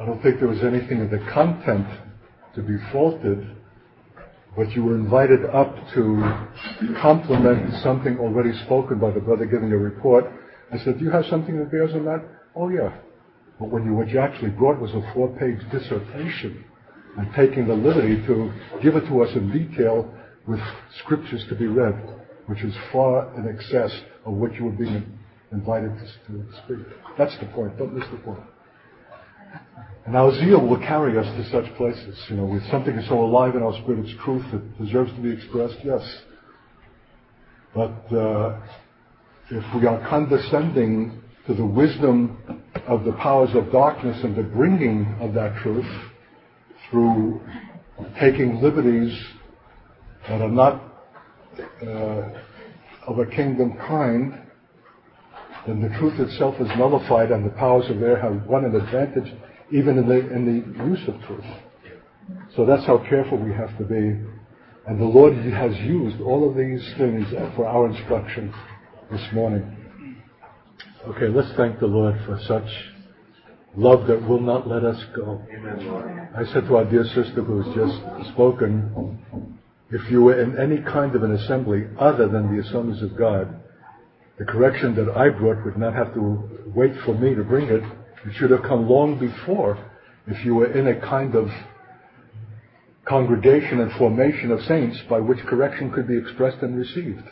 I don't think there was anything of the content to be faulted, but you were invited up to complement something already spoken by the brother giving a report. I said, do you have something that bears on that? Oh yeah. But when you, what you actually brought was a four-page dissertation and taking the liberty to give it to us in detail with scriptures to be read, which is far in excess of what you were being invited to, to speak. That's the point. Don't miss the point. And our zeal will carry us to such places, you know, with something so alive in our spirit, it's truth that deserves to be expressed, yes. But uh, if we are condescending to the wisdom of the powers of darkness and the bringing of that truth through taking liberties that are not uh, of a kingdom kind, then the truth itself is nullified and the powers of air have won an advantage even in the, in the use of truth. So that's how careful we have to be. And the Lord has used all of these things for our instruction this morning. Okay, let's thank the Lord for such love that will not let us go. Amen, I said to our dear sister who has just spoken, if you were in any kind of an assembly other than the assemblies of God, the correction that I brought would not have to wait for me to bring it. It should have come long before if you were in a kind of congregation and formation of saints by which correction could be expressed and received.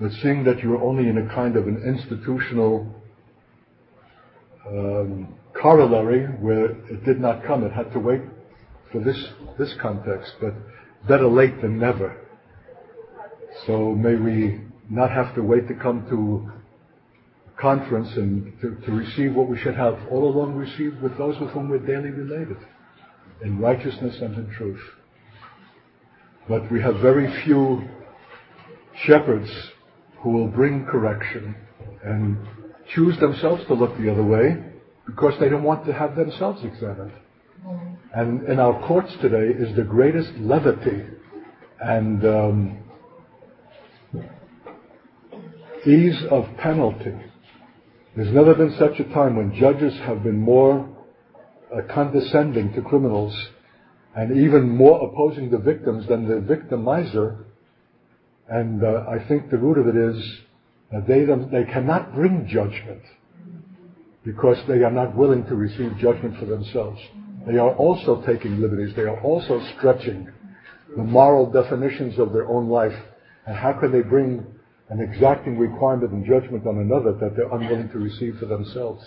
But seeing that you're only in a kind of an institutional um, corollary where it did not come, it had to wait for this this context. But better late than never. So may we not have to wait to come to conference and to, to receive what we should have all along received with those with whom we're daily related in righteousness and in truth. But we have very few shepherds who will bring correction and choose themselves to look the other way because they don't want to have themselves examined. And in our courts today is the greatest levity and um, ease of penalty. There's never been such a time when judges have been more uh, condescending to criminals and even more opposing the victims than the victimizer. And uh, I think the root of it is that they, they cannot bring judgment because they are not willing to receive judgment for themselves. They are also taking liberties. They are also stretching the moral definitions of their own life. And how can they bring an exacting requirement and judgment on another that they're unwilling to receive for themselves?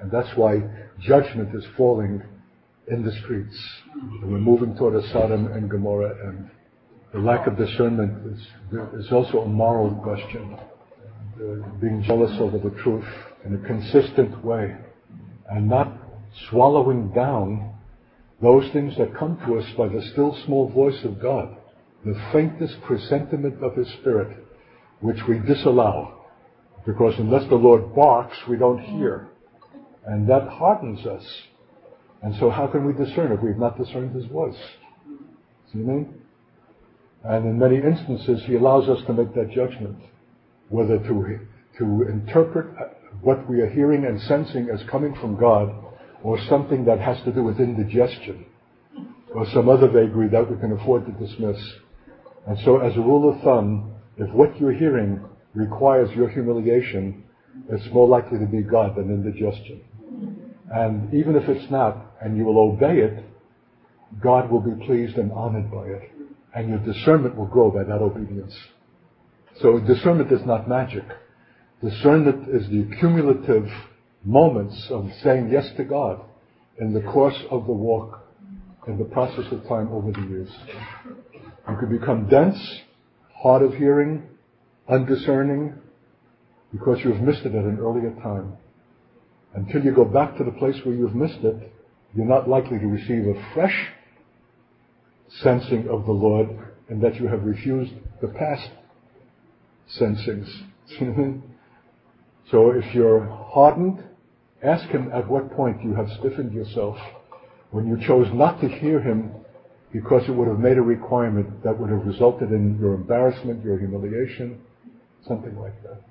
And that's why judgment is falling in the streets. And we're moving toward a Sodom and Gomorrah, and the lack of discernment is, is also a moral question. Uh, being jealous over the truth in a consistent way and not swallowing down those things that come to us by the still small voice of God, the faintest presentiment of His Spirit, which we disallow. Because unless the Lord barks, we don't hear. And that hardens us. And so how can we discern if we've not discerned His voice? See what I mean? And in many instances, He allows us to make that judgment, whether to, to interpret what we are hearing and sensing as coming from God or something that has to do with indigestion or some other vagary that we can afford to dismiss. And so as a rule of thumb, if what you're hearing requires your humiliation, it's more likely to be God than indigestion. And even if it's not, and you will obey it, God will be pleased and honored by it. And your discernment will grow by that obedience. So discernment is not magic. Discernment is the cumulative moments of saying yes to God in the course of the walk, in the process of time over the years. You could become dense, hard of hearing, undiscerning, because you have missed it at an earlier time. Until you go back to the place where you have missed it, you're not likely to receive a fresh sensing of the Lord and that you have refused the past sensings. so if you're hardened, Ask him at what point you have stiffened yourself when you chose not to hear him because it would have made a requirement that would have resulted in your embarrassment, your humiliation, something like that.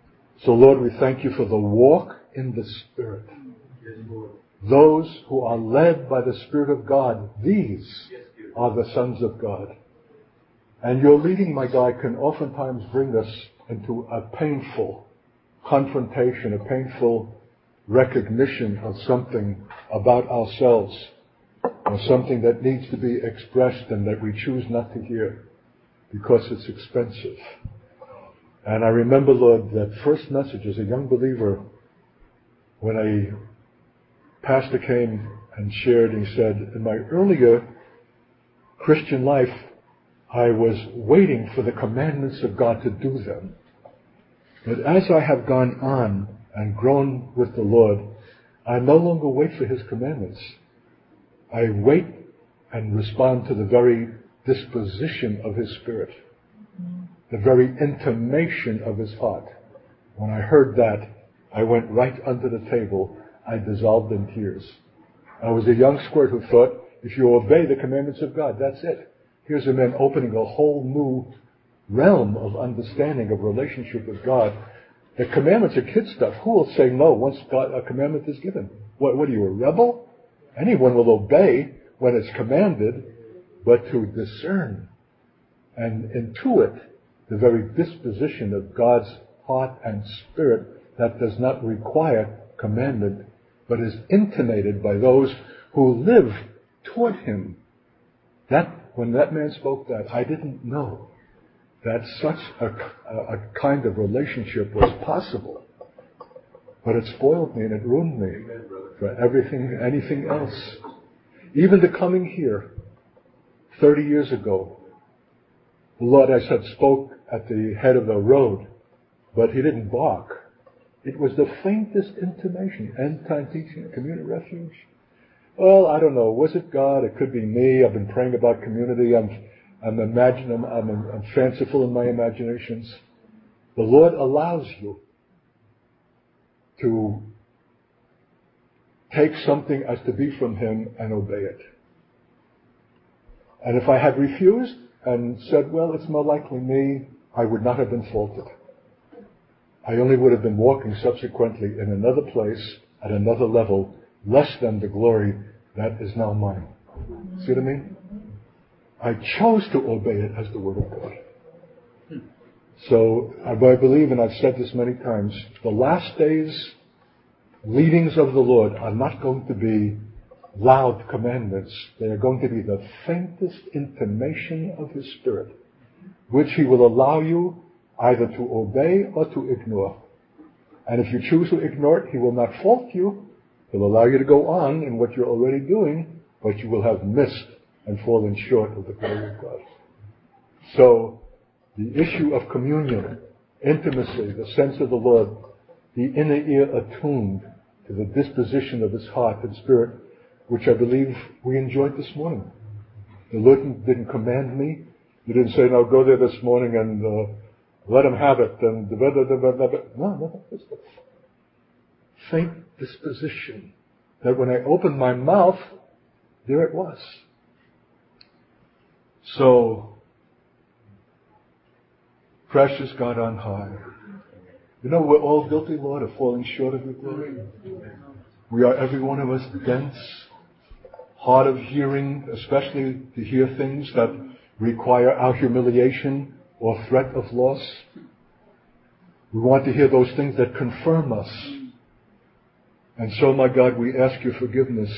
So Lord, we thank you for the walk in the Spirit. those who are led by the Spirit of God, these are the sons of God. And your leading, my God, can oftentimes bring us into a painful confrontation, a painful recognition of something about ourselves, or something that needs to be expressed and that we choose not to hear because it's expensive. And I remember, Lord, that first message as a young believer when a pastor came and shared, he said, in my earlier Christian life, I was waiting for the commandments of God to do them. But as I have gone on and grown with the Lord, I no longer wait for His commandments. I wait and respond to the very disposition of His Spirit, the very intimation of His heart. When I heard that, I went right under the table. I dissolved in tears. I was a young squirt who thought, if you obey the commandments of God, that's it. Here's a man opening a whole new realm of understanding of relationship with God. The commandments are kid stuff. Who will say no once God, a commandment is given? What, what are you, a rebel? Anyone will obey when it's commanded, but to discern and intuit the very disposition of God's heart and spirit that does not require commandment, but is intimated by those who live toward Him. That, when that man spoke that, I didn't know that such a, a, kind of relationship was possible. But it spoiled me and it ruined me for everything, anything else. Even the coming here, 30 years ago, the Lord, I said, spoke at the head of the road, but he didn't bark. It was the faintest intimation. End time teaching, community refuge. Well, I don't know. Was it God? It could be me. I've been praying about community. I'm I'm imagining, I'm, I'm, I'm fanciful in my imaginations. The Lord allows you to take something as to be from Him and obey it. And if I had refused and said, well, it's more likely me, I would not have been faulted. I only would have been walking subsequently in another place, at another level, less than the glory that is now mine. See what I mean? I chose to obey it as the Word of God. So I believe, and I've said this many times, the last days leadings of the Lord are not going to be loud commandments. They are going to be the faintest intimation of His Spirit, which He will allow you either to obey or to ignore. And if you choose to ignore it, He will not fault you. He'll allow you to go on in what you're already doing, but you will have missed and fallen short of the glory of God. So, the issue of communion, intimacy, the sense of the Lord, the inner ear attuned to the disposition of his heart and spirit, which I believe we enjoyed this morning. The Lord didn't command me. He didn't say, now go there this morning and uh, let him have it. And blah, blah, blah, blah, blah. No, no, it's the faint disposition that when I opened my mouth, there it was. So, precious God on high. You know, we're all guilty, Lord, of falling short of your glory. We are, every one of us, dense, hard of hearing, especially to hear things that require our humiliation or threat of loss. We want to hear those things that confirm us. And so, my God, we ask your forgiveness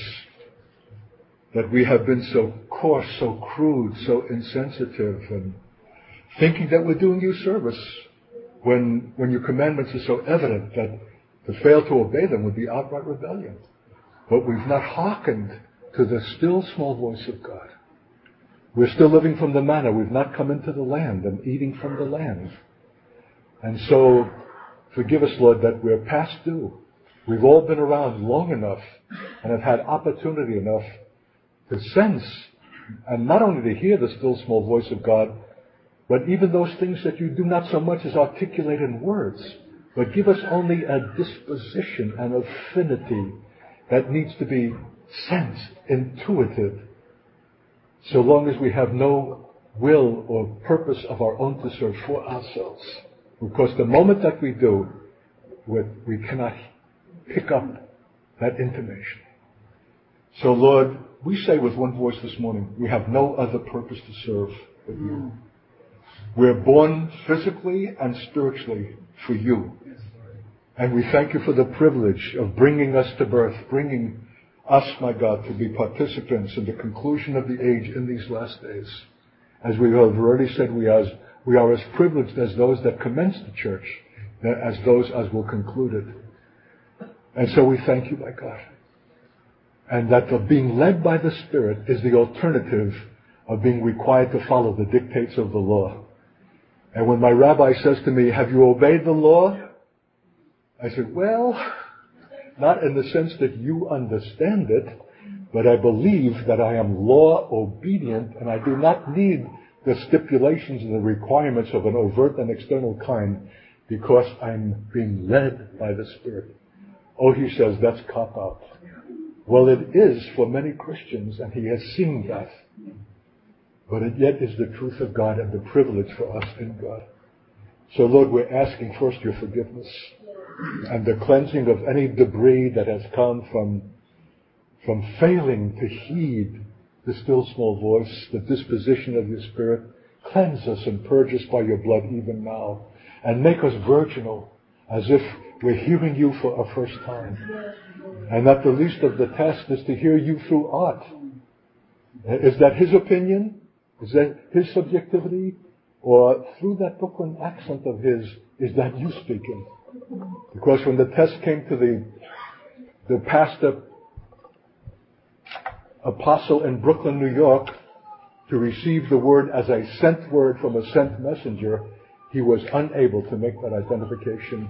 that we have been so coarse, so crude, so insensitive, and thinking that we're doing you service when, when your commandments are so evident that to fail to obey them would be outright rebellion. But we've not hearkened to the still small voice of God. We're still living from the manna. We've not come into the land and eating from the land. And so, forgive us, Lord, that we're past due. We've all been around long enough and have had opportunity enough to sense and not only to hear the still small voice of God, but even those things that you do not so much as articulate in words, but give us only a disposition, an affinity that needs to be sensed, intuitive, so long as we have no will or purpose of our own to serve for ourselves. Because the moment that we do, we cannot pick up that intimation. So, Lord, we say with one voice this morning, we have no other purpose to serve but you. Mm. We're born physically and spiritually for you. And we thank you for the privilege of bringing us to birth, bringing us, my God, to be participants in the conclusion of the age in these last days. As we have already said, we are, we are as privileged as those that commence the church, as those as will conclude it. And so we thank you, my God. And that the being led by the Spirit is the alternative of being required to follow the dictates of the law. And when my rabbi says to me, have you obeyed the law? I said, well, not in the sense that you understand it, but I believe that I am law obedient and I do not need the stipulations and the requirements of an overt and external kind because I'm being led by the Spirit. Oh, he says that's cop out. Well, it is for many Christians, and he has seen that. But it yet is the truth of God and the privilege for us in God. So, Lord, we're asking first your forgiveness and the cleansing of any debris that has come from, from failing to heed the still small voice, the disposition of your Spirit. Cleanse us and purge us by your blood even now. And make us virginal, as if we're hearing you for a first time. And that the least of the test is to hear you through art. Is that his opinion? Is that his subjectivity? Or through that Brooklyn accent of his, is that you speaking? Because when the test came to the, the pastor apostle in Brooklyn, New York, to receive the word as a sent word from a sent messenger, he was unable to make that identification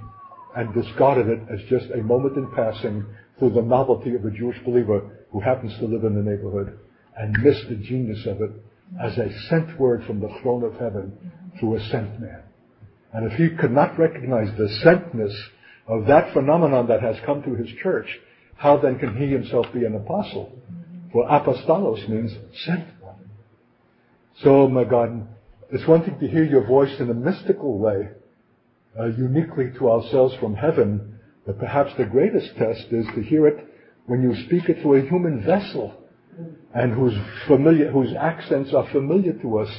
and discarded it as just a moment in passing through the novelty of a Jewish believer who happens to live in the neighborhood and missed the genius of it as a sent word from the throne of heaven through a sent man. And if he could not recognize the sentness of that phenomenon that has come to his church, how then can he himself be an apostle? For apostolos means sent one. So, my God, it's one thing to hear your voice in a mystical way, uh, uniquely to ourselves from heaven, but perhaps the greatest test is to hear it when you speak it through a human vessel and whose familiar, whose accents are familiar to us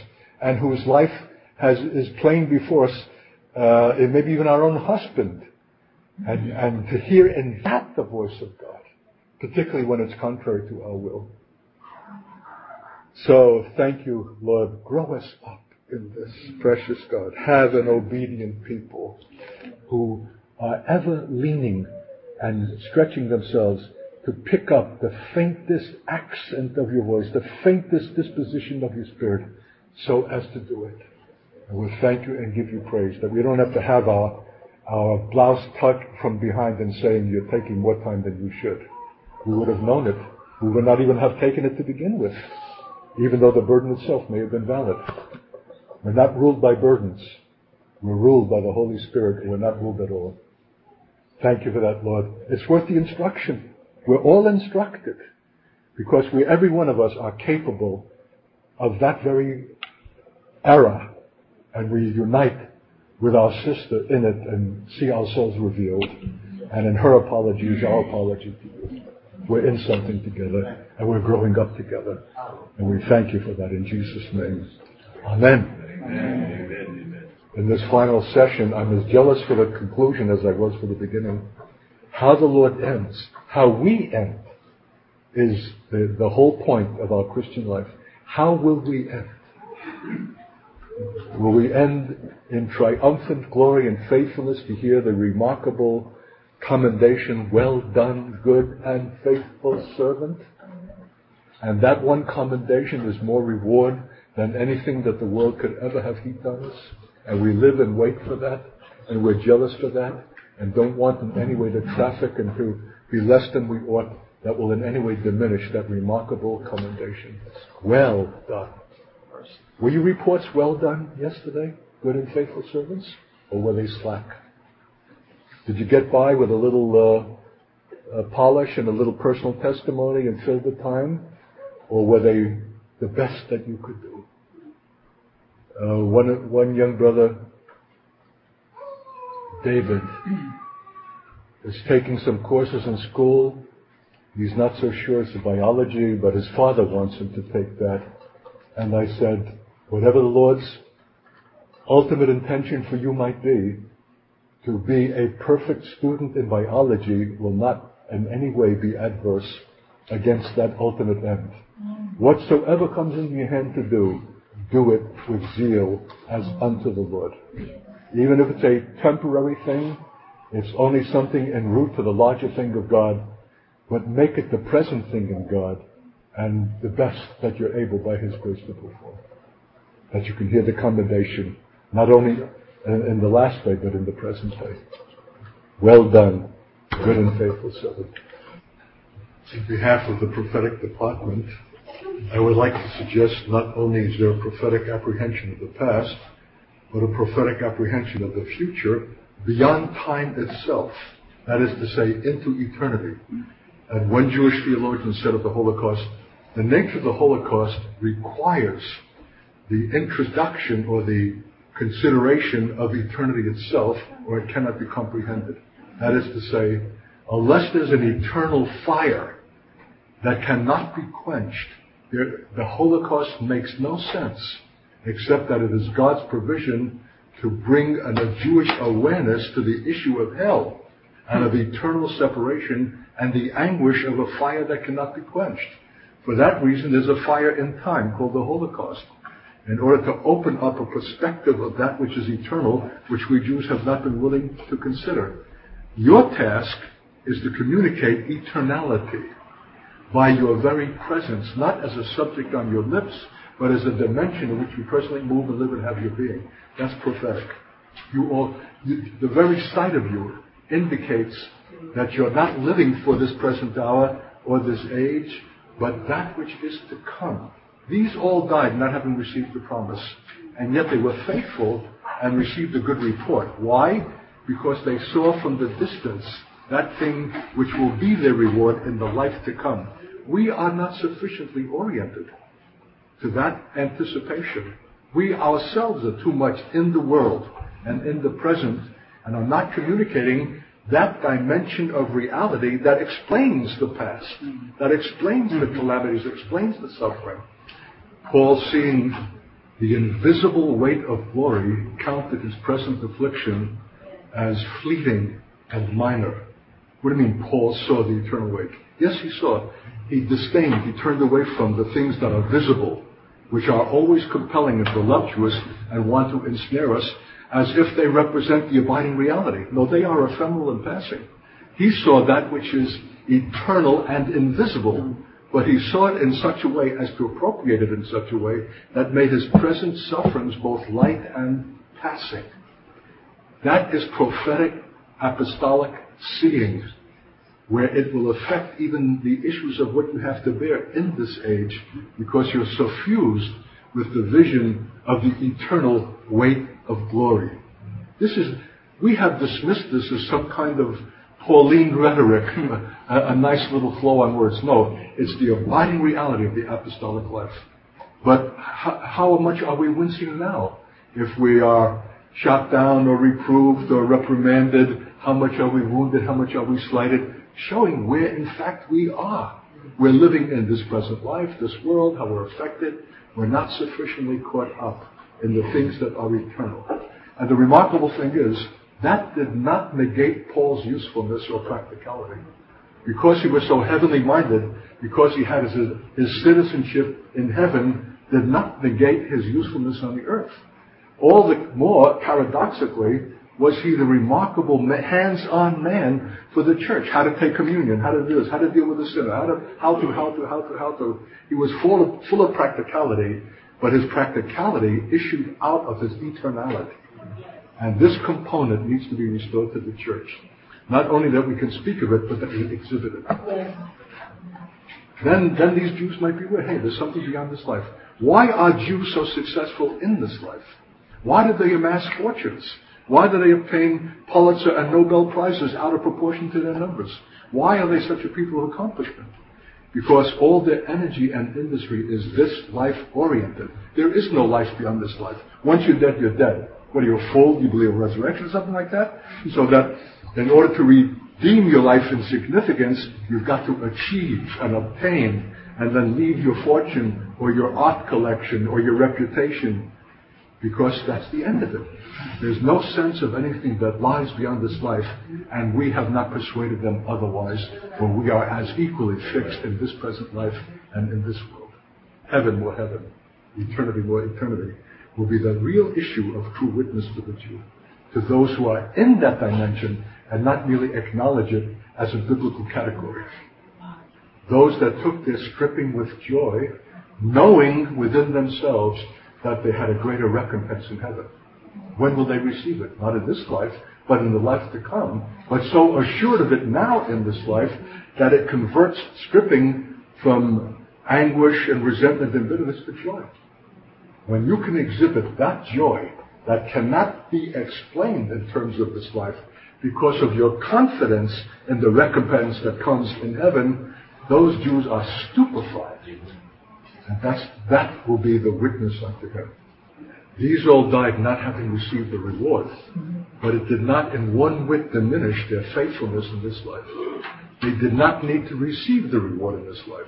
and whose life has, is plain before us, uh, maybe even our own husband. And, and to hear in that the voice of God, particularly when it's contrary to our will. So thank you, Lord. Grow us up in this, precious God. Have an obedient people who are ever leaning and stretching themselves to pick up the faintest accent of your voice, the faintest disposition of your spirit, so as to do it. And we thank you and give you praise that we don't have to have our, our blouse tucked from behind and saying you're taking more time than you should. We would have known it. We would not even have taken it to begin with, even though the burden itself may have been valid. We're not ruled by burdens. We're ruled by the Holy Spirit. We're not ruled at all. Thank you for that, Lord. It's worth the instruction. We're all instructed because we, every one of us are capable of that very error and we unite with our sister in it and see ourselves revealed. And in her apology is our apology to you. We're in something together and we're growing up together. And we thank you for that in Jesus' name. Amen. Amen. In this final session, I'm as jealous for the conclusion as I was for the beginning. How the Lord ends, how we end, is the, the whole point of our Christian life. How will we end? Will we end in triumphant glory and faithfulness to hear the remarkable commendation, well done, good and faithful servant? And that one commendation is more reward than anything that the world could ever have heaped on us. And we live and wait for that, and we're jealous for that, and don't want in any way to traffic and to be less than we ought that will in any way diminish that remarkable commendation. Well done. Were your reports well done yesterday, good and faithful servants, or were they slack? Did you get by with a little uh, uh, polish and a little personal testimony and fill the time, or were they the best that you could do? Uh, one one young brother, David, is taking some courses in school, He's not so sure it's biology, but his father wants him to take that. And I said, whatever the Lord's ultimate intention for you might be, to be a perfect student in biology will not in any way be adverse against that ultimate end. Mm. Whatsoever comes in your hand to do, do it with zeal as unto the Lord. Even if it's a temporary thing, it's only something en route to the larger thing of God, but make it the present thing in God and the best that you're able by His grace to perform. That you can hear the commendation, not only in the last day, but in the present day. Well done, good and faithful servant. On behalf of the prophetic department, I would like to suggest not only is there a prophetic apprehension of the past, but a prophetic apprehension of the future beyond time itself. That is to say, into eternity. And one Jewish theologian said of the Holocaust, the nature of the Holocaust requires the introduction or the consideration of eternity itself, or it cannot be comprehended. That is to say, unless there's an eternal fire that cannot be quenched, the Holocaust makes no sense except that it is God's provision to bring a Jewish awareness to the issue of hell and of eternal separation and the anguish of a fire that cannot be quenched. For that reason, there's a fire in time called the Holocaust. In order to open up a perspective of that which is eternal, which we Jews have not been willing to consider. Your task is to communicate eternality by your very presence, not as a subject on your lips, but as a dimension in which you personally move and live and have your being. That's prophetic. You all, you, the very sight of you indicates that you're not living for this present hour or this age, but that which is to come. These all died not having received the promise, and yet they were faithful and received a good report. Why? Because they saw from the distance that thing which will be their reward in the life to come. We are not sufficiently oriented to that anticipation. We ourselves are too much in the world and in the present and are not communicating that dimension of reality that explains the past, that explains the mm-hmm. calamities, that explains the suffering. Paul, seeing the invisible weight of glory, counted his present affliction as fleeting and minor. What do you mean Paul saw the eternal weight? Yes, he saw it. He disdained, he turned away from the things that are visible, which are always compelling and voluptuous and want to ensnare us as if they represent the abiding reality. No, they are ephemeral and passing. He saw that which is eternal and invisible, but he saw it in such a way as to appropriate it in such a way that made his present sufferings both light and passing. That is prophetic apostolic seeing, where it will affect even the issues of what you have to bear in this age because you're suffused with the vision of the eternal weight of glory. This is, we have dismissed this as some kind of Pauline rhetoric, a, a nice little flow on words. No, it's the abiding reality of the apostolic life. But how, how much are we wincing now? If we are shot down or reproved or reprimanded, how much are we wounded? How much are we slighted? Showing where in fact we are. We're living in this present life, this world, how we're affected. We're not sufficiently caught up in the things that are eternal. And the remarkable thing is, that did not negate Paul's usefulness or practicality. Because he was so heavenly minded, because he had his, his citizenship in heaven, did not negate his usefulness on the earth. All the more, paradoxically, was he the remarkable hands-on man for the church. How to take communion, how to do this, how to deal with the sinner, how to, how to, how to, how to, how to. He was full of, full of practicality, but his practicality issued out of his eternality. And this component needs to be restored to the church. Not only that we can speak of it, but that we exhibit it. Then, then these Jews might be aware, hey, there's something beyond this life. Why are Jews so successful in this life? Why did they amass fortunes? Why do they obtain Pulitzer and Nobel Prizes out of proportion to their numbers? Why are they such a people of accomplishment? Because all their energy and industry is this life oriented. There is no life beyond this life. Once you're dead, you're dead. What are you, a fool? You believe in resurrection or something like that? So that in order to redeem your life in significance, you've got to achieve and obtain and then leave your fortune or your art collection or your reputation because that's the end of it. There's no sense of anything that lies beyond this life, and we have not persuaded them otherwise, for we are as equally fixed in this present life and in this world. Heaven more heaven, eternity more eternity, will be the real issue of true witness to the Jew, to those who are in that dimension and not merely acknowledge it as a biblical category. Those that took their stripping with joy, knowing within themselves that they had a greater recompense in heaven. When will they receive it? Not in this life, but in the life to come. But so assured of it now in this life that it converts stripping from anguish and resentment and bitterness to joy. When you can exhibit that joy that cannot be explained in terms of this life because of your confidence in the recompense that comes in heaven, those Jews are stupefied. That's, that will be the witness unto him. These all died not having received the reward, but it did not in one whit diminish their faithfulness in this life. They did not need to receive the reward in this life.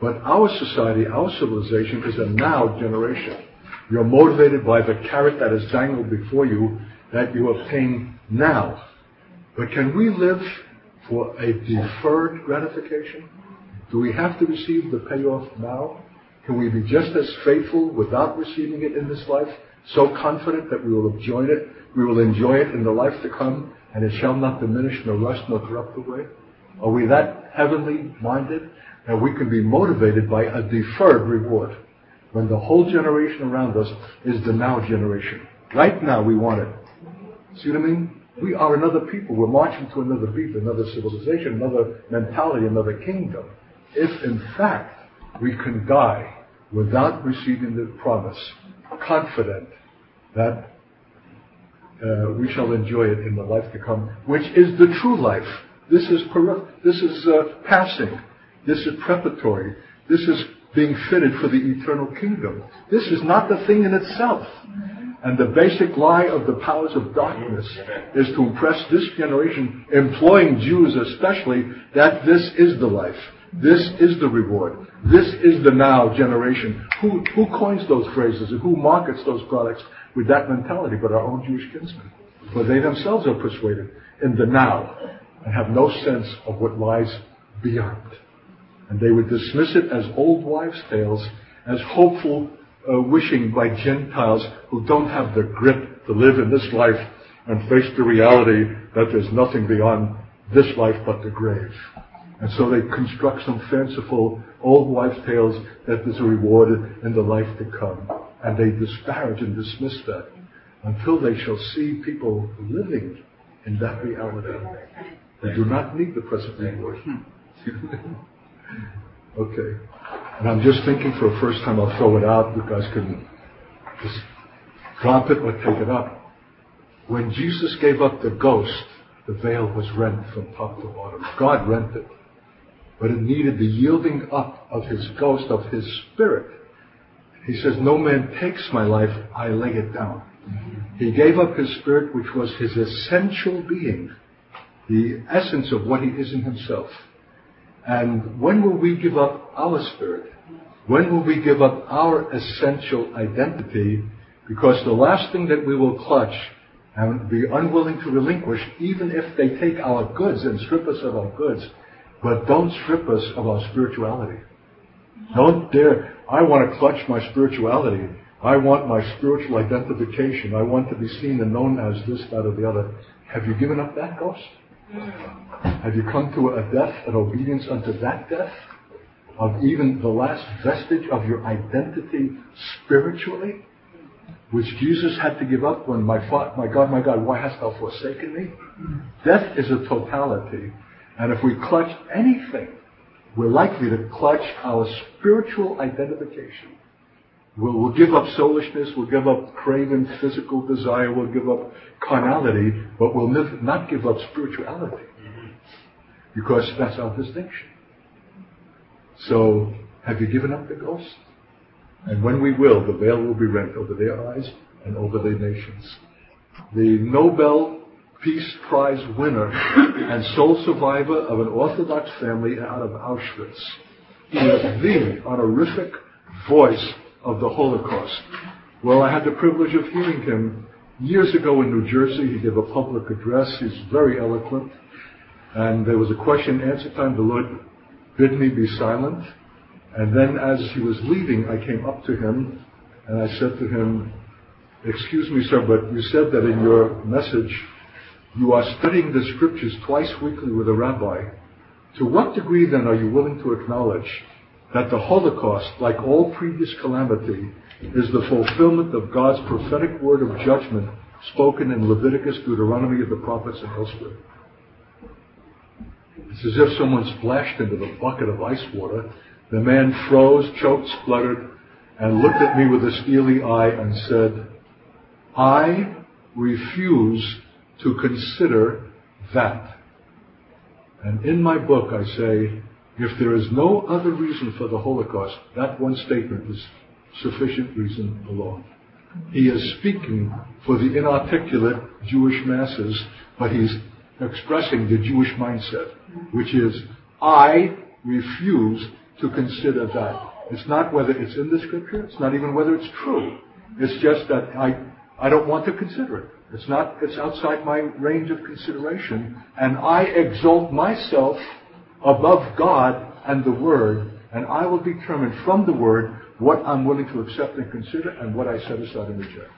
But our society, our civilization is a now generation. You're motivated by the carrot that is dangled before you that you obtain now. But can we live for a deferred gratification? Do we have to receive the payoff now? Can we be just as faithful without receiving it in this life, so confident that we will enjoy it, we will enjoy it in the life to come, and it shall not diminish nor rust nor corrupt away? Are we that heavenly minded that we can be motivated by a deferred reward when the whole generation around us is the now generation? Right now we want it. See what I mean? We are another people. We're marching to another people, another civilization, another mentality, another kingdom if in fact we can die without receiving the promise, confident that uh, we shall enjoy it in the life to come, which is the true life. This is this is uh, passing. This is preparatory. This is being fitted for the eternal kingdom. This is not the thing in itself. And the basic lie of the powers of darkness is to impress this generation, employing Jews especially, that this is the life. This is the reward. This is the now generation. Who, who coins those phrases and who markets those products with that mentality but our own Jewish kinsmen? For they themselves are persuaded in the now and have no sense of what lies beyond. And they would dismiss it as old wives' tales, as hopeful uh, wishing by Gentiles who don't have the grip to live in this life and face the reality that there's nothing beyond this life but the grave. And so they construct some fanciful old wives' tales that there's a reward in the life to come. And they disparage and dismiss that until they shall see people living in that reality. They do not need the present reward. okay. And I'm just thinking for the first time, I'll throw it out. You guys can just drop it or take it up. When Jesus gave up the ghost, the veil was rent from top to bottom. God rent it but it needed the yielding up of his ghost, of his spirit. He says, No man takes my life, I lay it down. He gave up his spirit, which was his essential being, the essence of what he is in himself. And when will we give up our spirit? When will we give up our essential identity? Because the last thing that we will clutch and be unwilling to relinquish, even if they take our goods and strip us of our goods, but don't strip us of our spirituality. Don't dare. I want to clutch my spirituality. I want my spiritual identification. I want to be seen and known as this, that, or the other. Have you given up that ghost? Have you come to a death, an obedience unto that death? Of even the last vestige of your identity spiritually? Which Jesus had to give up when my, my God, my God, why hast thou forsaken me? Death is a totality and if we clutch anything, we're likely to clutch our spiritual identification. We'll, we'll give up soulishness, we'll give up craven physical desire, we'll give up carnality, but we'll not give up spirituality. Because that's our distinction. So, have you given up the ghost? And when we will, the veil will be rent over their eyes and over their nations. The Nobel Peace Prize winner and sole survivor of an Orthodox family out of Auschwitz. He is the honorific voice of the Holocaust. Well, I had the privilege of hearing him years ago in New Jersey. He gave a public address. He's very eloquent. And there was a question and answer time. The Lord bid me be silent. And then as he was leaving, I came up to him and I said to him, Excuse me, sir, but you said that in your message you are studying the scriptures twice weekly with a rabbi. To what degree then are you willing to acknowledge that the Holocaust, like all previous calamity, is the fulfillment of God's prophetic word of judgment spoken in Leviticus, Deuteronomy, of the prophets, and elsewhere? It's as if someone splashed into the bucket of ice water. The man froze, choked, spluttered, and looked at me with a steely eye and said, I refuse to consider that. And in my book, I say, if there is no other reason for the Holocaust, that one statement is sufficient reason alone. He is speaking for the inarticulate Jewish masses, but he's expressing the Jewish mindset, which is, I refuse to consider that. It's not whether it's in the scripture, it's not even whether it's true. It's just that I, I don't want to consider it. It's not, it's outside my range of consideration. And I exalt myself above God and the Word, and I will determine from the Word what I'm willing to accept and consider and what I set aside and reject.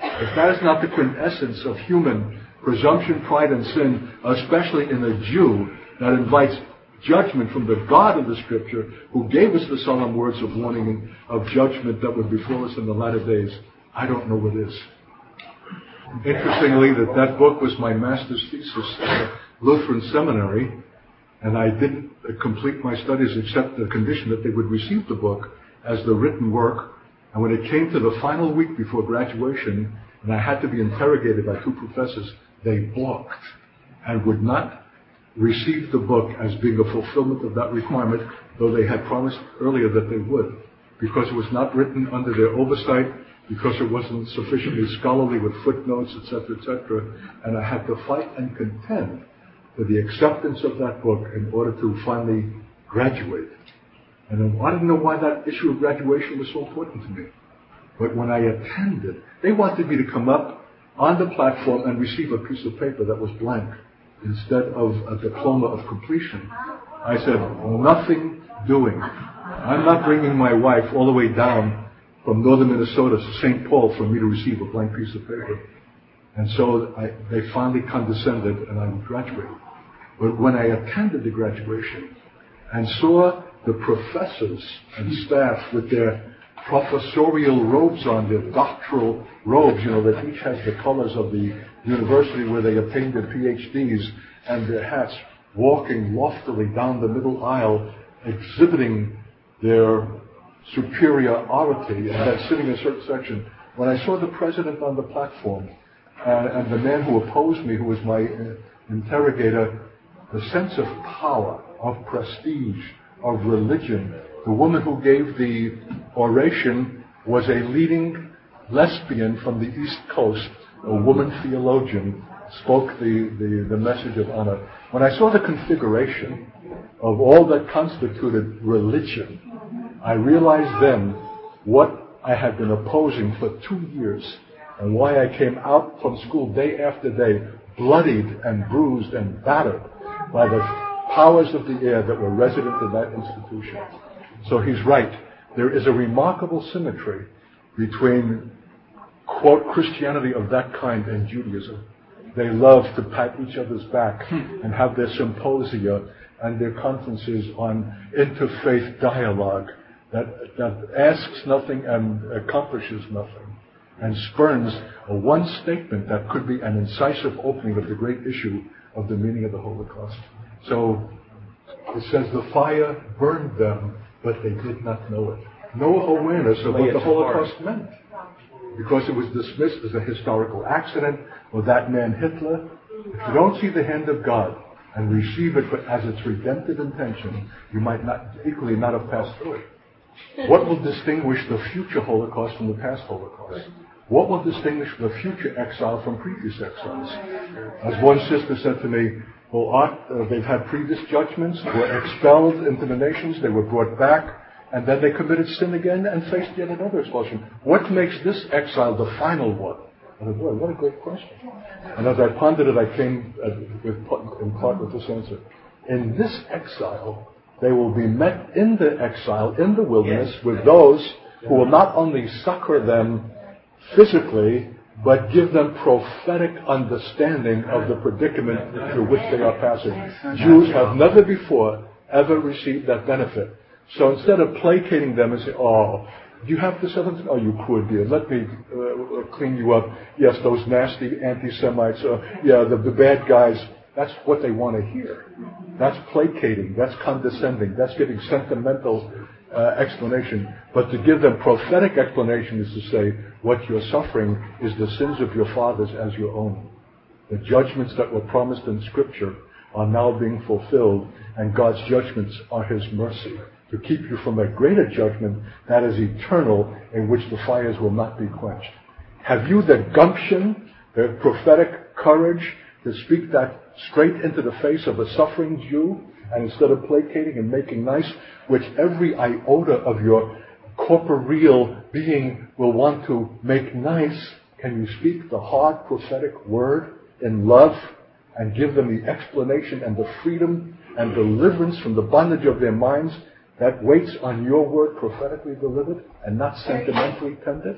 If that is not the quintessence of human presumption, pride, and sin, especially in a Jew that invites judgment from the God of the Scripture, who gave us the solemn words of warning and of judgment that would befall us in the latter days, I don't know what is. Interestingly, that that book was my master's thesis at Lutheran Seminary, and I didn't complete my studies except the condition that they would receive the book as the written work. And when it came to the final week before graduation, and I had to be interrogated by two professors, they balked and would not receive the book as being a fulfillment of that requirement, though they had promised earlier that they would, because it was not written under their oversight because it wasn't sufficiently scholarly with footnotes, etc., etc. And I had to fight and contend for the acceptance of that book in order to finally graduate. And I didn't know why that issue of graduation was so important to me. But when I attended, they wanted me to come up on the platform and receive a piece of paper that was blank instead of a diploma of completion. I said, nothing doing. I'm not bringing my wife all the way down from northern Minnesota to St. Paul for me to receive a blank piece of paper. And so they finally condescended and I graduated. But when I attended the graduation and saw the professors and staff with their professorial robes on, their doctoral robes, you know, that each has the colors of the university where they obtained their PhDs and their hats, walking loftily down the middle aisle, exhibiting their superiority and then sitting in a certain section. When I saw the president on the platform uh, and the man who opposed me, who was my uh, interrogator, the sense of power, of prestige, of religion. The woman who gave the oration was a leading lesbian from the East Coast, a woman theologian, spoke the, the, the message of honor. When I saw the configuration of all that constituted religion, I realized then what I had been opposing for two years and why I came out from school day after day, bloodied and bruised and battered by the powers of the air that were resident in that institution. So he's right. There is a remarkable symmetry between, quote, Christianity of that kind and Judaism. They love to pat each other's back hmm. and have their symposia and their conferences on interfaith dialogue that, that asks nothing and accomplishes nothing, and spurns a one statement that could be an incisive opening of the great issue of the meaning of the Holocaust. So it says the fire burned them, but they did not know it. No awareness of what the Holocaust meant. Because it was dismissed as a historical accident, or that man Hitler. If you don't see the hand of God and receive it as its redemptive intention, you might not equally not have passed through it. What will distinguish the future Holocaust from the past Holocaust? What will distinguish the future exile from previous exiles? As one sister said to me, well, uh, they've had previous judgments, were expelled into the nations, they were brought back, and then they committed sin again and faced yet another expulsion. What makes this exile the final one? I said, boy, what a great question. And as I pondered it, I came uh, with, in part with this answer. In this exile, they will be met in the exile, in the wilderness, with those who will not only succor them physically, but give them prophetic understanding of the predicament through which they are passing. Jews have never before ever received that benefit. So instead of placating them and say, oh, do you have the seventh? Oh, you poor dear. Let me uh, clean you up. Yes, those nasty anti-Semites. Uh, yeah, the, the bad guys. That's what they want to hear. That's placating. That's condescending. That's giving sentimental uh, explanation. But to give them prophetic explanation is to say, what you're suffering is the sins of your fathers as your own. The judgments that were promised in Scripture are now being fulfilled, and God's judgments are His mercy to keep you from a greater judgment that is eternal, in which the fires will not be quenched. Have you the gumption, the prophetic courage to speak that straight into the face of a suffering Jew, and instead of placating and making nice, which every iota of your corporeal being will want to make nice, can you speak the hard prophetic word in love and give them the explanation and the freedom and deliverance from the bondage of their minds that waits on your word prophetically delivered and not sentimentally tended?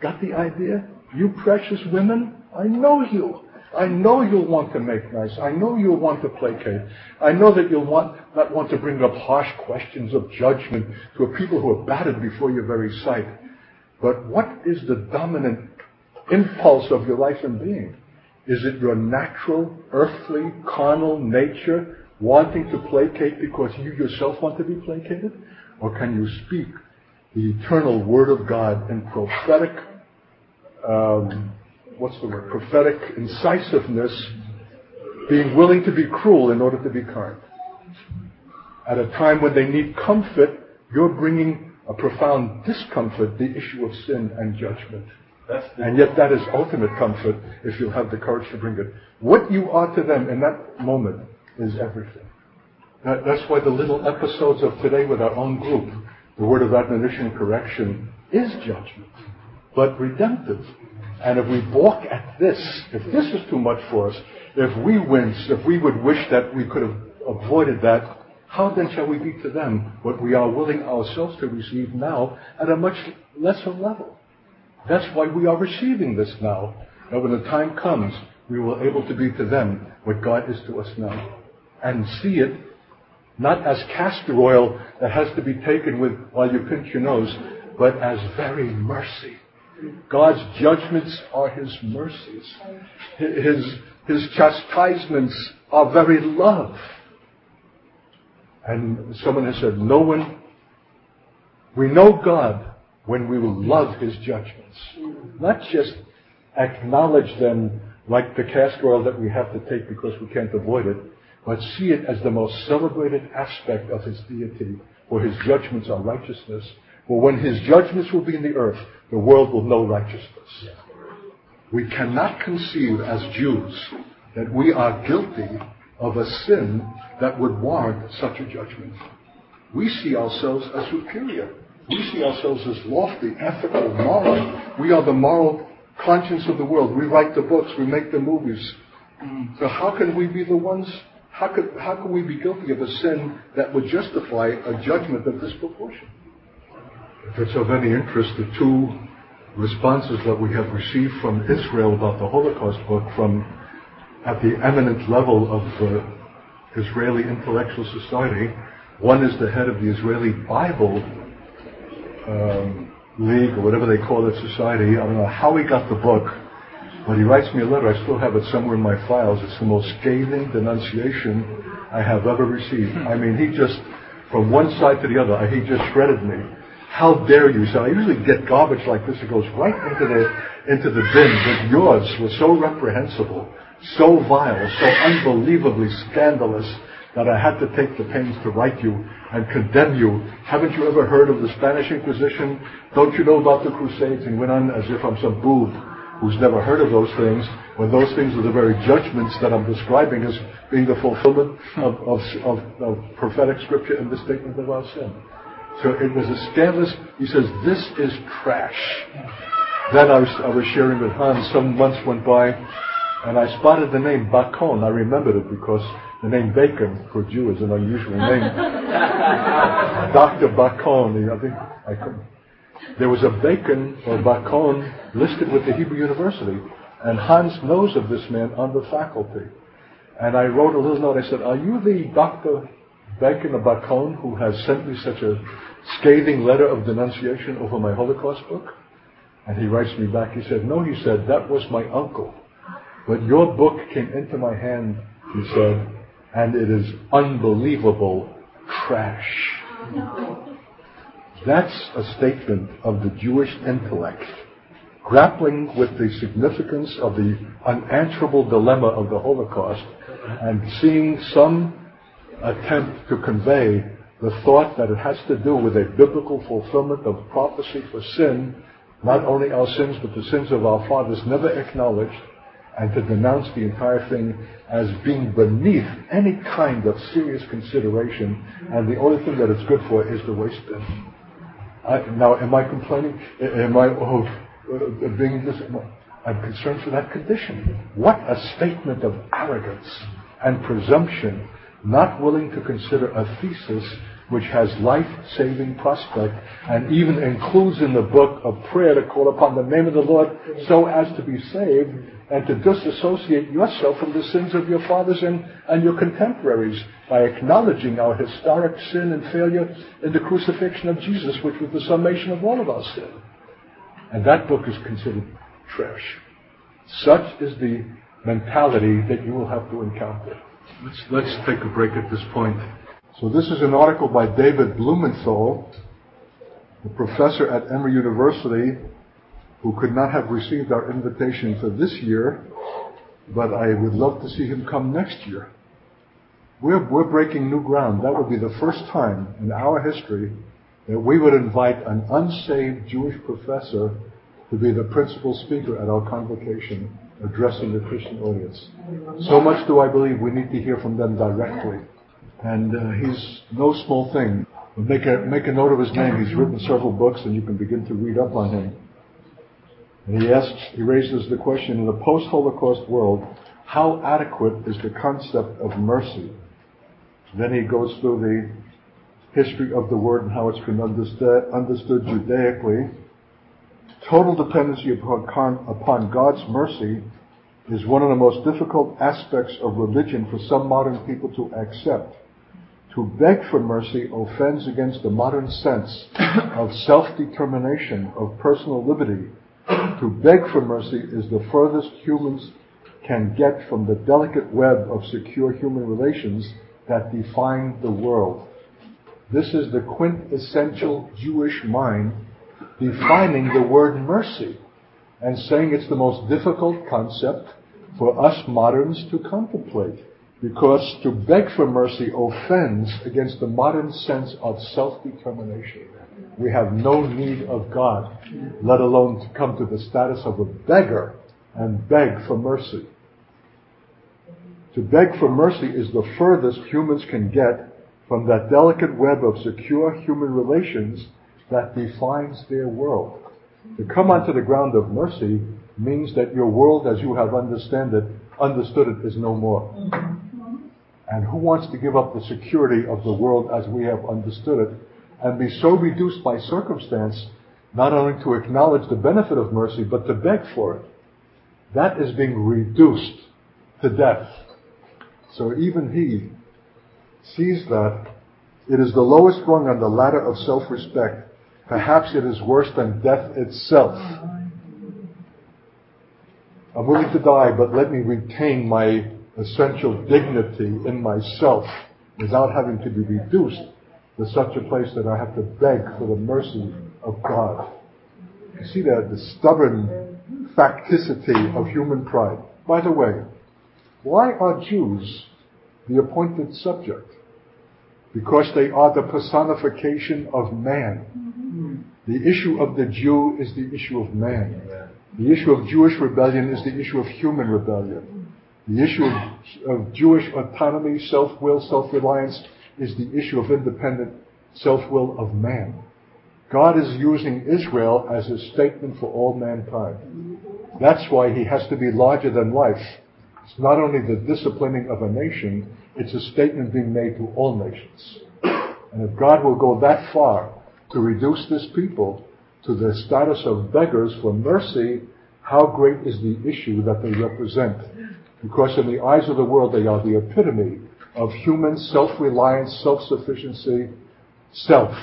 Got the idea? You precious women, I know you. I know you'll want to make nice. I know you'll want to placate. I know that you'll want, not want to bring up harsh questions of judgment to a people who are battered before your very sight. But what is the dominant impulse of your life and being? Is it your natural, earthly, carnal nature wanting to placate because you yourself want to be placated? Or can you speak the eternal Word of God in prophetic, um, what's the word, prophetic incisiveness, being willing to be cruel in order to be kind? At a time when they need comfort, you're bringing a profound discomfort, the issue of sin and judgment. And yet that is ultimate comfort if you have the courage to bring it. What you are to them in that moment is everything. That, that's why the little episodes of today with our own group, the word of admonition and correction, is judgment, but redemptive. And if we balk at this, if this is too much for us, if we wince, if we would wish that we could have avoided that, how then shall we be to them what we are willing ourselves to receive now at a much lesser level? That's why we are receiving this now. And when the time comes, we will able to be to them what God is to us now and see it not as castor oil that has to be taken with while you pinch your nose, but as very mercy. God's judgments are His mercies. His, His chastisements are very love. And someone has said, no one, we know God when we will love His judgments. Not just acknowledge them like the castor oil that we have to take because we can't avoid it, but see it as the most celebrated aspect of his deity, for his judgments are righteousness. For when his judgments will be in the earth, the world will know righteousness. We cannot conceive as Jews that we are guilty of a sin that would warrant such a judgment. We see ourselves as superior. We see ourselves as lofty, ethical, moral. We are the moral conscience of the world. We write the books. We make the movies. So how can we be the ones how could, how could we be guilty of a sin that would justify a judgment of this proportion? If it's of any interest, the two responses that we have received from Israel about the Holocaust book from at the eminent level of the Israeli intellectual society. One is the head of the Israeli Bible um, League, or whatever they call that society. I don't know how he got the book, but he writes me a letter, I still have it somewhere in my files. It's the most scathing denunciation I have ever received. I mean, he just, from one side to the other, he just shredded me. How dare you? So I usually get garbage like this. It goes right into the, into the bin. But yours was so reprehensible, so vile, so unbelievably scandalous that I had to take the pains to write you and condemn you. Haven't you ever heard of the Spanish Inquisition? Don't you know about the Crusades? And went on as if I'm some boob who's never heard of those things, when those things are the very judgments that I'm describing as being the fulfillment of, of, of, of prophetic scripture and the statement of our sin. So it was a scandalous, he says, this is trash. Then I was, I was sharing with Hans, some months went by, and I spotted the name Bacon. I remembered it because the name Bacon for Jew is an unusual name. Dr. Bacon, I think I couldn't. There was a Bacon or Bacon listed with the Hebrew University, and Hans knows of this man on the faculty. And I wrote a little note. I said, Are you the Dr. Bacon the Bacon who has sent me such a scathing letter of denunciation over my Holocaust book? And he writes me back, he said, No, he said, that was my uncle. But your book came into my hand, he said, and it is unbelievable trash. That's a statement of the Jewish intellect grappling with the significance of the unanswerable dilemma of the Holocaust and seeing some attempt to convey the thought that it has to do with a biblical fulfillment of prophecy for sin, not only our sins, but the sins of our fathers never acknowledged, and to denounce the entire thing as being beneath any kind of serious consideration, and the only thing that it's good for is the waste bin. I, now, am I complaining? Am I oh, uh, being this? I'm concerned for that condition. What a statement of arrogance and presumption, not willing to consider a thesis which has life-saving prospect and even includes in the book a prayer to call upon the name of the Lord so as to be saved and to disassociate yourself from the sins of your fathers and, and your contemporaries by acknowledging our historic sin and failure in the crucifixion of Jesus, which was the summation of all of our sin. And that book is considered trash. Such is the mentality that you will have to encounter. Let's, let's take a break at this point. So this is an article by David Blumenthal, a professor at Emory University, who could not have received our invitation for this year, but I would love to see him come next year. We're, we're breaking new ground. That would be the first time in our history that we would invite an unsaved Jewish professor to be the principal speaker at our convocation addressing the Christian audience. So much do I believe we need to hear from them directly. And uh, he's no small thing. Make a, make a note of his name. He's written several books, and you can begin to read up on him. And he asks, he raises the question in the post-Holocaust world, how adequate is the concept of mercy? Then he goes through the history of the word and how it's been understood, understood Judaically. Total dependency upon, God's mercy is one of the most difficult aspects of religion for some modern people to accept. To beg for mercy offends against the modern sense of self-determination, of personal liberty. To beg for mercy is the furthest humans can get from the delicate web of secure human relations that define the world. This is the quintessential Jewish mind defining the word mercy and saying it's the most difficult concept for us moderns to contemplate. Because to beg for mercy offends against the modern sense of self-determination. We have no need of God, let alone to come to the status of a beggar and beg for mercy. To beg for mercy is the furthest humans can get from that delicate web of secure human relations that defines their world. To come onto the ground of mercy means that your world as you have understand it, understood it is no more. And who wants to give up the security of the world as we have understood it and be so reduced by circumstance not only to acknowledge the benefit of mercy, but to beg for it? That is being reduced to death. So even he sees that it is the lowest rung on the ladder of self-respect. Perhaps it is worse than death itself. I'm willing to die, but let me retain my essential dignity in myself without having to be reduced to such a place that I have to beg for the mercy of God. You see that the stubborn facticity of human pride. By the way, why are Jews the appointed subject because they are the personification of man. The issue of the Jew is the issue of man. The issue of Jewish rebellion is the issue of human rebellion. The issue of, of Jewish autonomy, self-will, self-reliance is the issue of independent self-will of man. God is using Israel as a statement for all mankind. That's why he has to be larger than life. It's not only the disciplining of a nation, it's a statement being made to all nations. And if God will go that far to reduce this people to the status of beggars for mercy, how great is the issue that they represent? Because in the eyes of the world, they are the epitome of human self-reliance, self-sufficiency, self.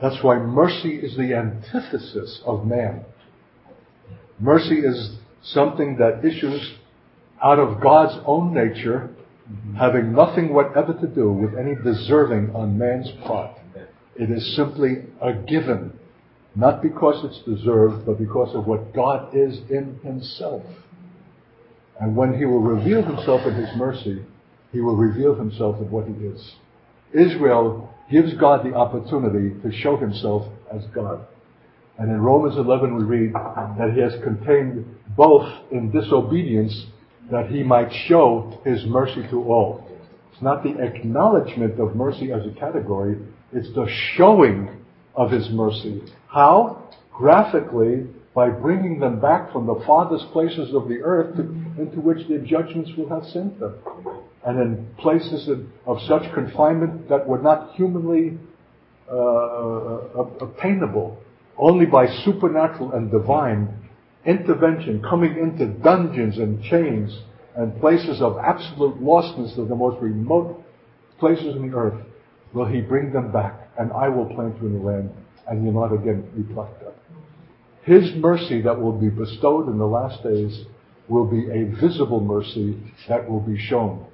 That's why mercy is the antithesis of man. Mercy is something that issues out of God's own nature, having nothing whatever to do with any deserving on man's part. It is simply a given, not because it's deserved, but because of what God is in himself. And when he will reveal himself in his mercy, he will reveal himself in what he is. Israel gives God the opportunity to show himself as God. And in Romans 11 we read that he has contained both in disobedience that he might show his mercy to all. It's not the acknowledgement of mercy as a category, it's the showing of his mercy. How? Graphically, by bringing them back from the farthest places of the earth to, into which their judgments will have sent them. And in places of, of such confinement that were not humanly uh, obtainable, only by supernatural and divine intervention, coming into dungeons and chains and places of absolute lostness of the most remote places in the earth, will he bring them back, and I will plant you in the land, and you'll not again be plucked up. His mercy that will be bestowed in the last days will be a visible mercy that will be shown.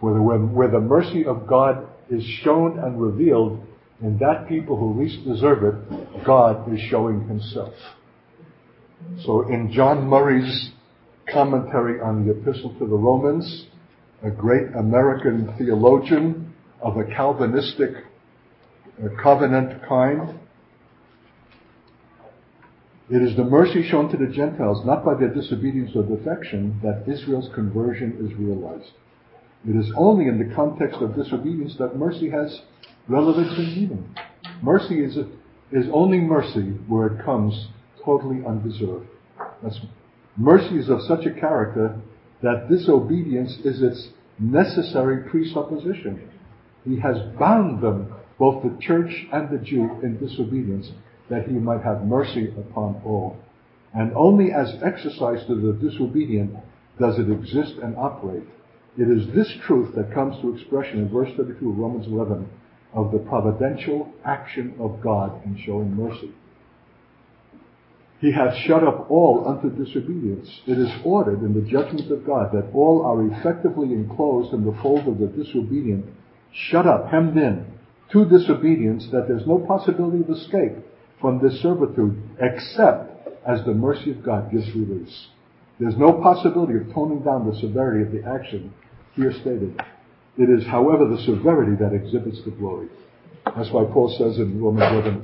Where the, where the mercy of God is shown and revealed, in that people who least deserve it, God is showing himself. So in John Murray's commentary on the Epistle to the Romans, a great American theologian of a Calvinistic uh, covenant kind, it is the mercy shown to the Gentiles, not by their disobedience or defection, that Israel's conversion is realized. It is only in the context of disobedience that mercy has relevance and meaning. Mercy is, a, is only mercy where it comes totally undeserved. That's, mercy is of such a character that disobedience is its necessary presupposition. He has bound them, both the church and the Jew, in disobedience that he might have mercy upon all. And only as exercise to the disobedient does it exist and operate. It is this truth that comes to expression in verse 32 of Romans 11 of the providential action of God in showing mercy. He hath shut up all unto disobedience. It is ordered in the judgment of God that all are effectively enclosed in the fold of the disobedient, shut up, hemmed in, to disobedience, that there's no possibility of escape from this servitude except as the mercy of God gives release. There's no possibility of toning down the severity of the action here stated. It is, however, the severity that exhibits the glory. That's why Paul says in Romans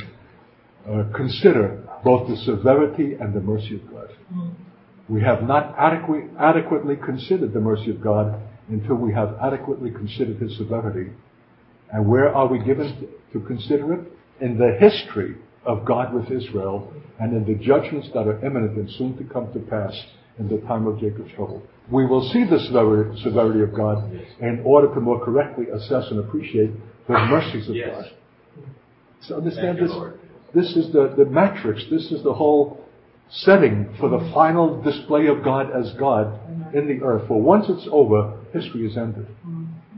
11, uh, consider both the severity and the mercy of God. We have not adequately, adequately considered the mercy of God until we have adequately considered his severity. And where are we given to consider it? In the history of God with Israel and in the judgments that are imminent and soon to come to pass in the time of Jacob's trouble. We will see the severity of God in order to more correctly assess and appreciate the mercies of yes. God. So understand this. This is the, the matrix. This is the whole setting for the final display of God as God in the earth. For once it's over, history is ended.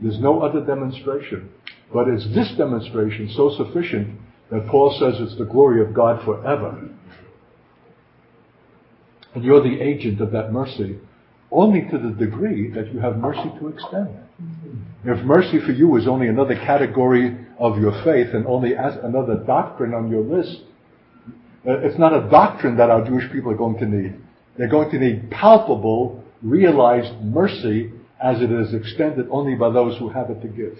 There's no other demonstration. But it's this demonstration so sufficient that Paul says it's the glory of God forever. And you're the agent of that mercy only to the degree that you have mercy to extend. If mercy for you is only another category of your faith and only as another doctrine on your list, Uh, it's not a doctrine that our Jewish people are going to need. They're going to need palpable, realized mercy as it is extended only by those who have it to give.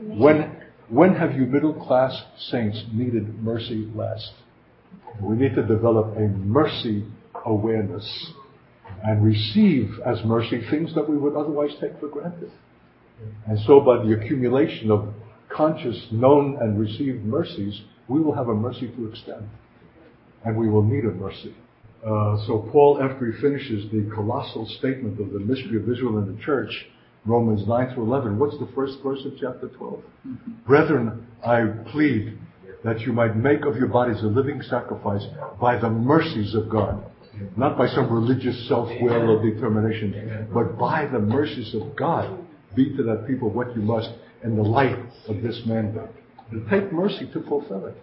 When, when have you middle class saints needed mercy last? We need to develop a mercy awareness and receive as mercy things that we would otherwise take for granted. And so by the accumulation of conscious, known, and received mercies, we will have a mercy to extend. And we will need a mercy. Uh, so Paul, after he finishes the colossal statement of the mystery of Israel in the church, Romans 9 through 11, what's the first verse of chapter 12? Brethren, I plead that you might make of your bodies a living sacrifice by the mercies of God. Not by some religious self-will or determination, but by the mercies of God. Be to that people what you must in the light of this mandate. And take mercy to fulfill it.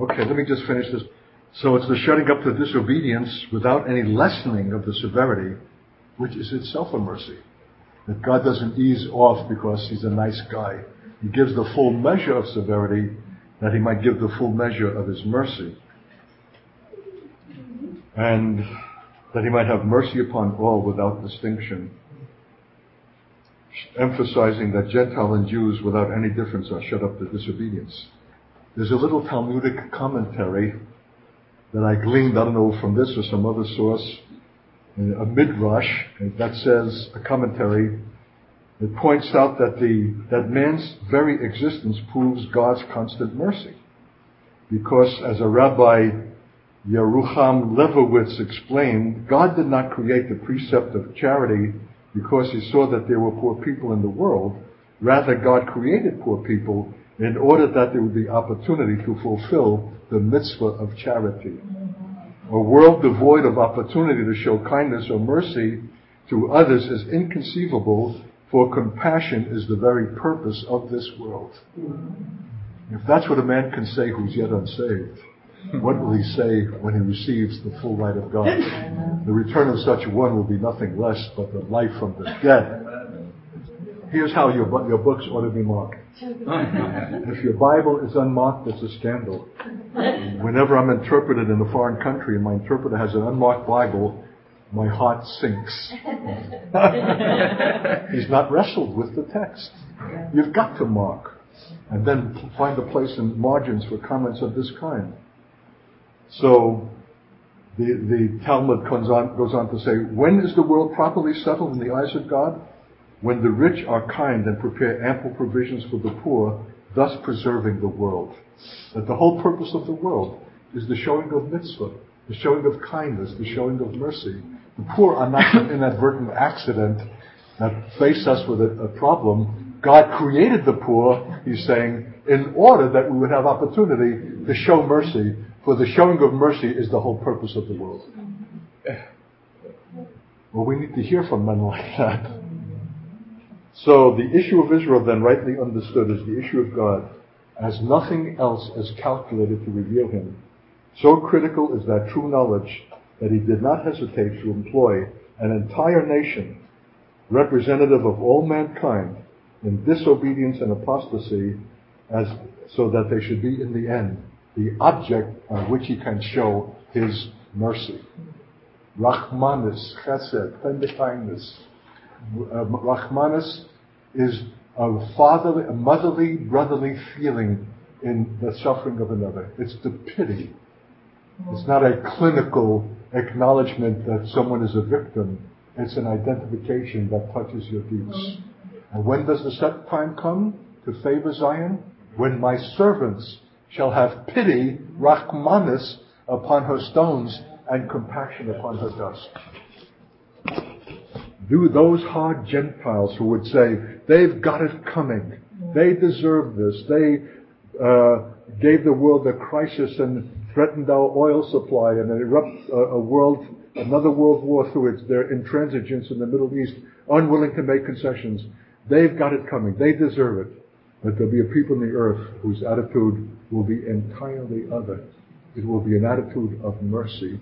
Okay, let me just finish this. So it's the shutting up to disobedience without any lessening of the severity, which is itself a mercy. That God doesn't ease off because he's a nice guy. He gives the full measure of severity that he might give the full measure of his mercy. And that he might have mercy upon all without distinction emphasizing that Gentile and Jews without any difference are shut up to disobedience. There's a little Talmudic commentary that I gleaned, I don't know from this or some other source, a midrash that says a commentary that points out that the that man's very existence proves God's constant mercy, because as a Rabbi Yerucham Levowitz explained, God did not create the precept of charity because he saw that there were poor people in the world. Rather, God created poor people in order that there would be opportunity to fulfill the mitzvah of charity. A world devoid of opportunity to show kindness or mercy to others is inconceivable, for compassion is the very purpose of this world. If that's what a man can say who's yet unsaved, what will he say when he receives the full light of God? The return of such a one will be nothing less but the life from the dead. Here's how your, your books ought to be marked. If your Bible is unmarked, it's a scandal. Whenever I'm interpreted in a foreign country and my interpreter has an unmarked Bible, my heart sinks. He's not wrestled with the text. You've got to mark. And then find a place in margins for comments of this kind. So the, the Talmud goes on, goes on to say, when is the world properly settled in the eyes of God? When the rich are kind and prepare ample provisions for the poor, thus preserving the world. That the whole purpose of the world is the showing of mitzvah, the showing of kindness, the showing of mercy. The poor are not an inadvertent accident that face us with a, a problem. God created the poor, he's saying, in order that we would have opportunity to show mercy for the showing of mercy is the whole purpose of the world. Mm-hmm. Well, we need to hear from men like that. So the issue of Israel, then rightly understood, is the issue of God, as nothing else is calculated to reveal him. So critical is that true knowledge that he did not hesitate to employ an entire nation, representative of all mankind, in disobedience and apostasy, as so that they should be in the end the object on which he can show his mercy. Rahmanis, chesed, tender kindness. Uh, Rahmanis is a fatherly, a motherly, brotherly feeling in the suffering of another. It's the pity. It's not a clinical acknowledgement that someone is a victim. It's an identification that touches your deeps. And when does the set time come to favor Zion? When my servants shall have pity, rachmanis, upon her stones and compassion upon her dust. Do those hard Gentiles who would say, they've got it coming, they deserve this, they uh, gave the world a crisis and threatened our oil supply and erupt a, a world, another world war through its, their intransigence in the Middle East, unwilling to make concessions. They've got it coming. They deserve it. But there'll be a people in the earth whose attitude will be entirely other. It will be an attitude of mercy,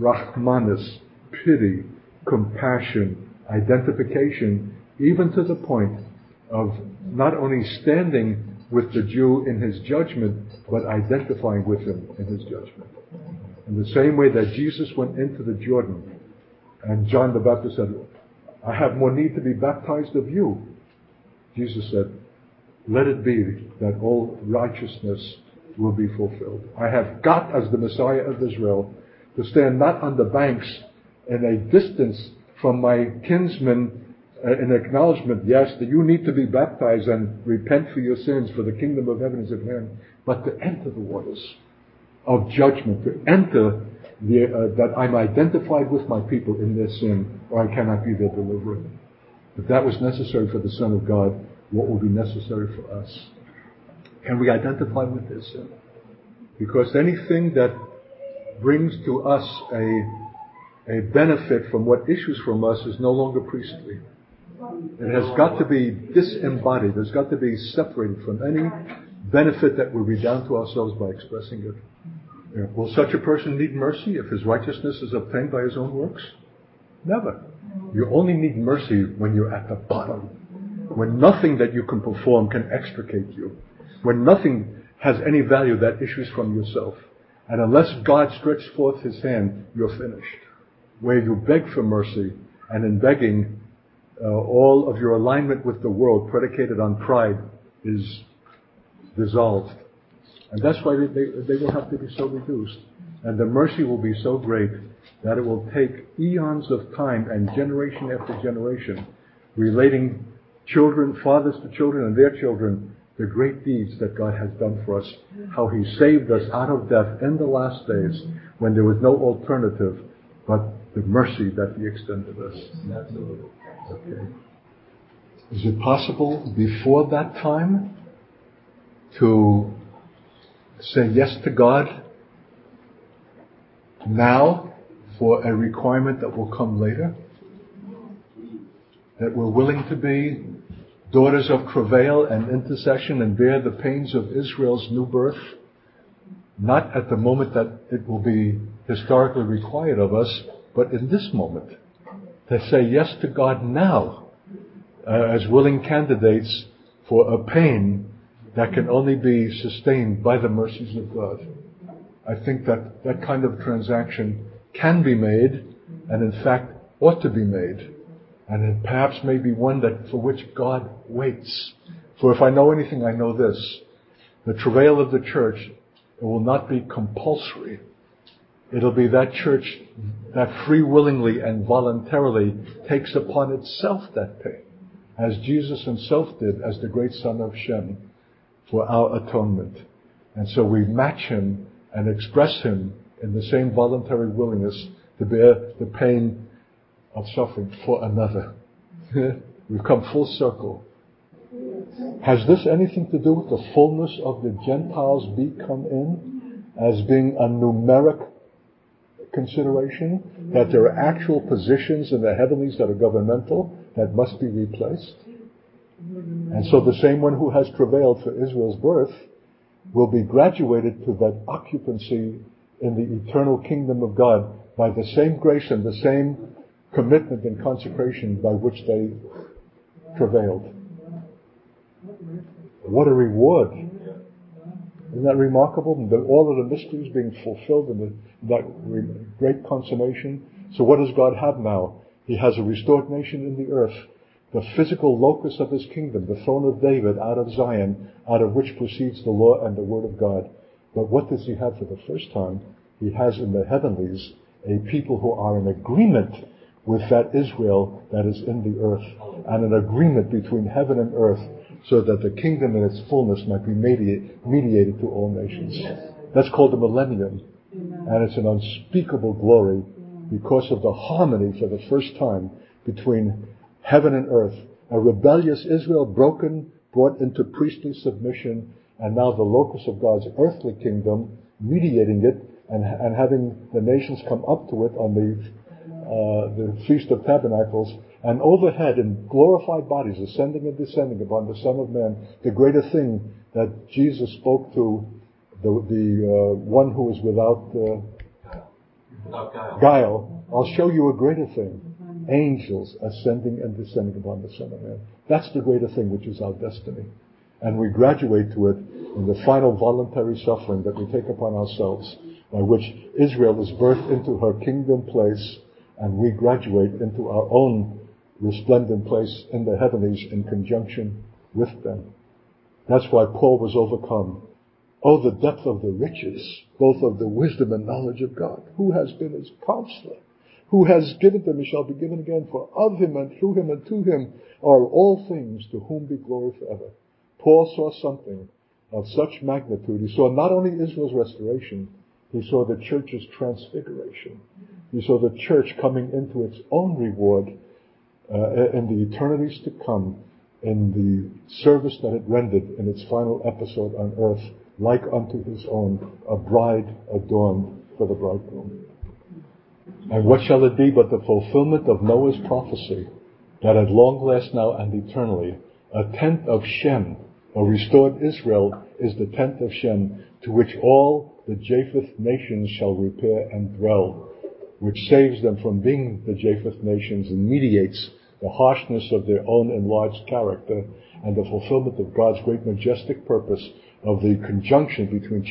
rahmanis, pity, compassion, identification, even to the point of not only standing with the Jew in his judgment, but identifying with him in his judgment. In the same way that Jesus went into the Jordan, and John the Baptist said, I have more need to be baptized of you. Jesus said, let it be that all righteousness will be fulfilled. I have got, as the Messiah of Israel, to stand not on the banks in a distance from my kinsmen uh, in acknowledgement, yes, that you need to be baptized and repent for your sins, for the kingdom of heaven is at hand, but to enter the waters of judgment, to enter the, uh, that I'm identified with my people in their sin, or I cannot be their deliverer. If that was necessary for the Son of God, what will be necessary for us? Can we identify with their sin? Because anything that brings to us a, a benefit from what issues from us is no longer priestly. It has got to be disembodied. It's got to be separated from any benefit that we redound to ourselves by expressing it. Will such a person need mercy if his righteousness is obtained by his own works? Never. You only need mercy when you're at the bottom. When nothing that you can perform can extricate you. When nothing has any value that issues from yourself. And unless God stretches forth his hand, you're finished. Where you beg for mercy, and in begging, uh, all of your alignment with the world predicated on pride is dissolved. And that's why they, they, they will have to be so reduced. And the mercy will be so great that it will take eons of time and generation after generation relating children, fathers to children and their children, the great deeds that God has done for us, how He saved us out of death in the last days when there was no alternative but the mercy that He extended us. Okay. Is it possible before that time to say yes to God now for a requirement that will come later? That we're willing to be daughters of travail and intercession and bear the pains of Israel's new birth? Not at the moment that it will be historically required of us, but in this moment to say yes to God now uh, as willing candidates for a pain that can only be sustained by the mercies of God. I think that that kind of transaction can be made and in fact ought to be made. And it perhaps may be one that for which God waits. For if I know anything, I know this. The travail of the church, will not be compulsory. It'll be that church that free willingly and voluntarily takes upon itself that pain, as Jesus himself did as the great son of Shem for our atonement. And so we match him and express him in the same voluntary willingness to bear the pain of suffering for another. We've come full circle. Has this anything to do with the fullness of the Gentiles be come in as being a numeric consideration, that there are actual positions in the heavenlies that are governmental that must be replaced. And so the same one who has travailed for Israel's birth will be graduated to that occupancy in the eternal kingdom of God by the same grace and the same commitment and consecration by which they travailed. What a reward isn't that remarkable? That all of the mysteries being fulfilled in the, that great consummation. So what does God have now? He has a restored nation in the earth, the physical locus of his kingdom, the throne of David out of Zion, out of which proceeds the law and the word of God. But what does he have for the first time? He has in the heavenlies a people who are in agreement with that Israel that is in the earth, and an agreement between heaven and earth so that the kingdom in its fullness might be mediated to all nations. That's called the millennium. And it's an unspeakable glory because of the harmony for the first time between heaven and earth. A rebellious Israel broken, brought into priestly submission, and now the locus of God's earthly kingdom, mediating it and, and having the nations come up to it on the, the Feast of Tabernacles and overhead in glorified bodies, ascending and descending upon the Son of Man, the greater thing that Jesus spoke to the, the uh, one who is without, uh, guile. guile. I'll show you a greater thing. Angels ascending and descending upon the Son of Man. That's the greater thing which is our destiny. And we graduate to it in the final voluntary suffering that we take upon ourselves, by which Israel is birthed into her kingdom place, and we graduate into our own resplendent place in the heavenlies in conjunction with them. That's why Paul was overcome. Oh, the depth of the riches, both of the wisdom and knowledge of God. Who has been his counselor? Who has given them and shall be given again, for of him and through him and to him are all things, to whom be glory forever. Paul saw something of such magnitude. He saw not only Israel's restoration, he saw the church's transfiguration. He saw the church coming into its own reward uh, in the eternities to come in the service that it rendered in its final episode on earth, like unto his own, a bride adorned for the bridegroom. And what shall it be but the fulfillment of Noah's prophecy that at long last now and eternally a tenth of Shem, a restored Israel, is the tenth of Shem, to which all the Japheth nations shall repair and dwell, which saves them from being the Japheth nations and mediates the harshness of their own enlarged character and the fulfillment of God's great majestic purpose of the conjunction between